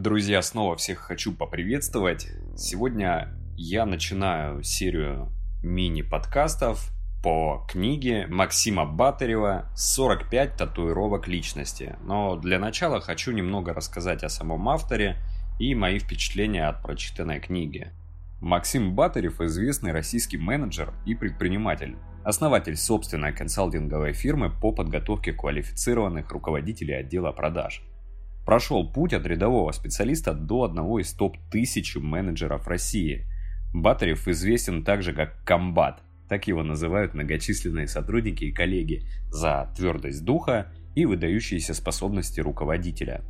Друзья, снова всех хочу поприветствовать. Сегодня я начинаю серию мини-подкастов по книге Максима Батарева «45 татуировок личности». Но для начала хочу немного рассказать о самом авторе и мои впечатления от прочитанной книги. Максим Батарев – известный российский менеджер и предприниматель, основатель собственной консалтинговой фирмы по подготовке квалифицированных руководителей отдела продаж – прошел путь от рядового специалиста до одного из топ-1000 менеджеров России. Батарев известен также как комбат, так его называют многочисленные сотрудники и коллеги, за твердость духа и выдающиеся способности руководителя.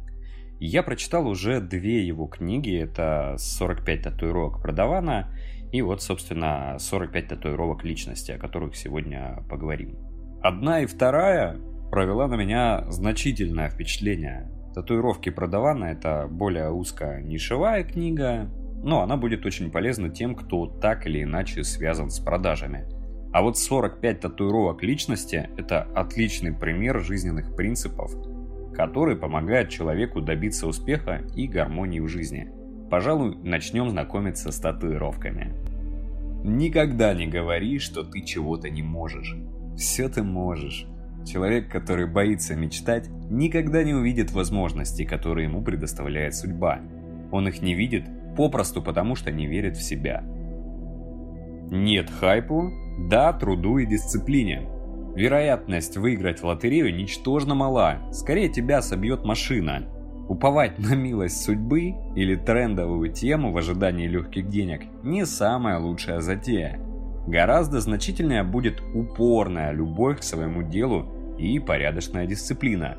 Я прочитал уже две его книги, это «45 татуировок продавана» и вот, собственно, «45 татуировок личности», о которых сегодня поговорим. Одна и вторая провела на меня значительное впечатление. Татуировки продавана это более узкая нишевая книга, но она будет очень полезна тем, кто так или иначе связан с продажами. А вот 45 татуировок личности – это отличный пример жизненных принципов, который помогает человеку добиться успеха и гармонии в жизни. Пожалуй, начнем знакомиться с татуировками. Никогда не говори, что ты чего-то не можешь. Все ты можешь. Человек, который боится мечтать, никогда не увидит возможностей, которые ему предоставляет судьба. Он их не видит попросту потому, что не верит в себя. Нет хайпу, да труду и дисциплине. Вероятность выиграть в лотерею ничтожно мала, скорее тебя собьет машина. Уповать на милость судьбы или трендовую тему в ожидании легких денег не самая лучшая затея. Гораздо значительнее будет упорная любовь к своему делу и порядочная дисциплина.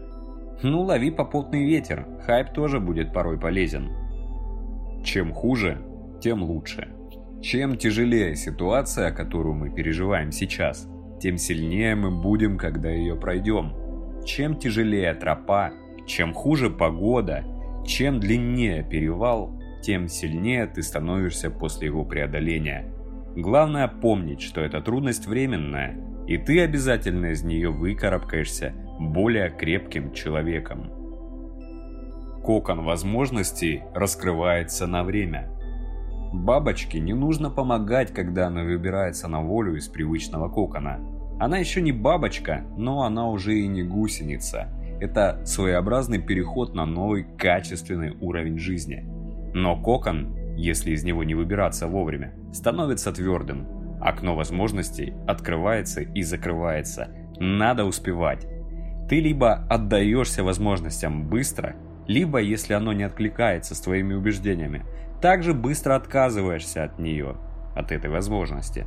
Ну, лови попутный ветер, хайп тоже будет порой полезен. Чем хуже, тем лучше. Чем тяжелее ситуация, которую мы переживаем сейчас, тем сильнее мы будем, когда ее пройдем. Чем тяжелее тропа, чем хуже погода, чем длиннее перевал, тем сильнее ты становишься после его преодоления – Главное помнить, что эта трудность временная, и ты обязательно из нее выкарабкаешься более крепким человеком. Кокон возможностей раскрывается на время. Бабочке не нужно помогать, когда она выбирается на волю из привычного кокона. Она еще не бабочка, но она уже и не гусеница. Это своеобразный переход на новый качественный уровень жизни. Но кокон если из него не выбираться вовремя, становится твердым. Окно возможностей открывается и закрывается. Надо успевать. Ты либо отдаешься возможностям быстро, либо, если оно не откликается с твоими убеждениями, также быстро отказываешься от нее, от этой возможности.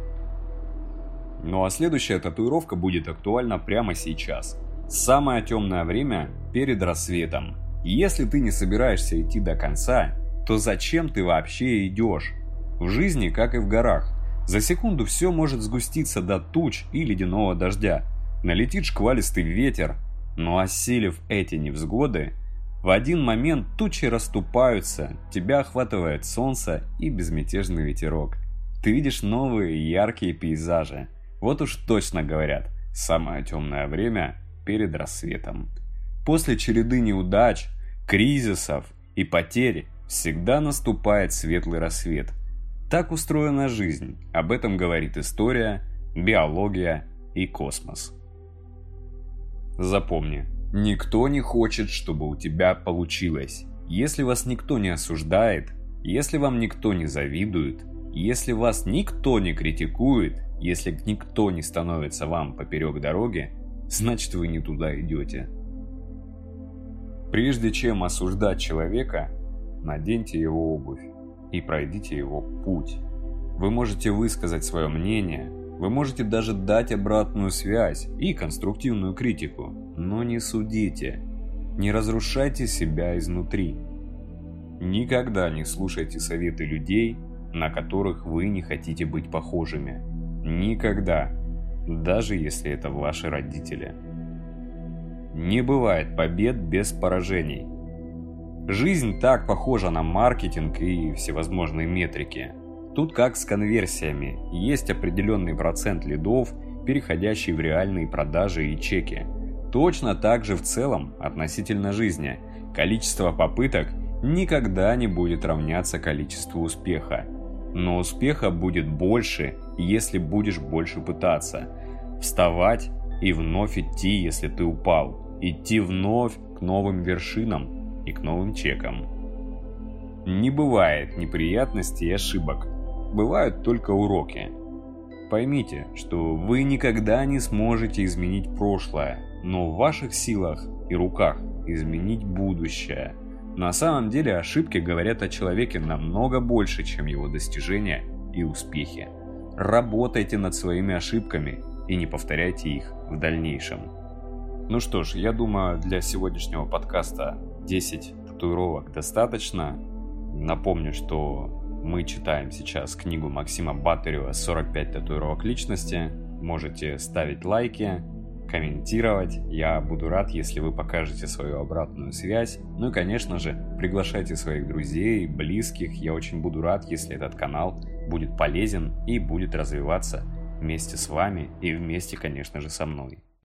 Ну а следующая татуировка будет актуальна прямо сейчас. Самое темное время перед рассветом. Если ты не собираешься идти до конца, то зачем ты вообще идешь? В жизни, как и в горах, за секунду все может сгуститься до туч и ледяного дождя. Налетит шквалистый ветер, но осилив эти невзгоды, в один момент тучи расступаются, тебя охватывает солнце и безмятежный ветерок. Ты видишь новые яркие пейзажи. Вот уж точно говорят, самое темное время перед рассветом. После череды неудач, кризисов и потерь всегда наступает светлый рассвет. Так устроена жизнь, об этом говорит история, биология и космос. Запомни, никто не хочет, чтобы у тебя получилось. Если вас никто не осуждает, если вам никто не завидует, если вас никто не критикует, если никто не становится вам поперек дороги, значит вы не туда идете. Прежде чем осуждать человека, наденьте его обувь и пройдите его путь. Вы можете высказать свое мнение, вы можете даже дать обратную связь и конструктивную критику, но не судите, не разрушайте себя изнутри. Никогда не слушайте советы людей, на которых вы не хотите быть похожими. Никогда, даже если это ваши родители. Не бывает побед без поражений. Жизнь так похожа на маркетинг и всевозможные метрики. Тут как с конверсиями, есть определенный процент лидов, переходящий в реальные продажи и чеки. Точно так же в целом относительно жизни. Количество попыток никогда не будет равняться количеству успеха. Но успеха будет больше, если будешь больше пытаться. Вставать и вновь идти, если ты упал. Идти вновь к новым вершинам и к новым чекам. Не бывает неприятностей и ошибок. Бывают только уроки. Поймите, что вы никогда не сможете изменить прошлое, но в ваших силах и руках изменить будущее. На самом деле ошибки говорят о человеке намного больше, чем его достижения и успехи. Работайте над своими ошибками и не повторяйте их в дальнейшем. Ну что ж, я думаю, для сегодняшнего подкаста 10 татуировок достаточно. Напомню, что мы читаем сейчас книгу Максима Батарева «45 татуировок личности». Можете ставить лайки, комментировать. Я буду рад, если вы покажете свою обратную связь. Ну и, конечно же, приглашайте своих друзей, близких. Я очень буду рад, если этот канал будет полезен и будет развиваться вместе с вами и вместе, конечно же, со мной.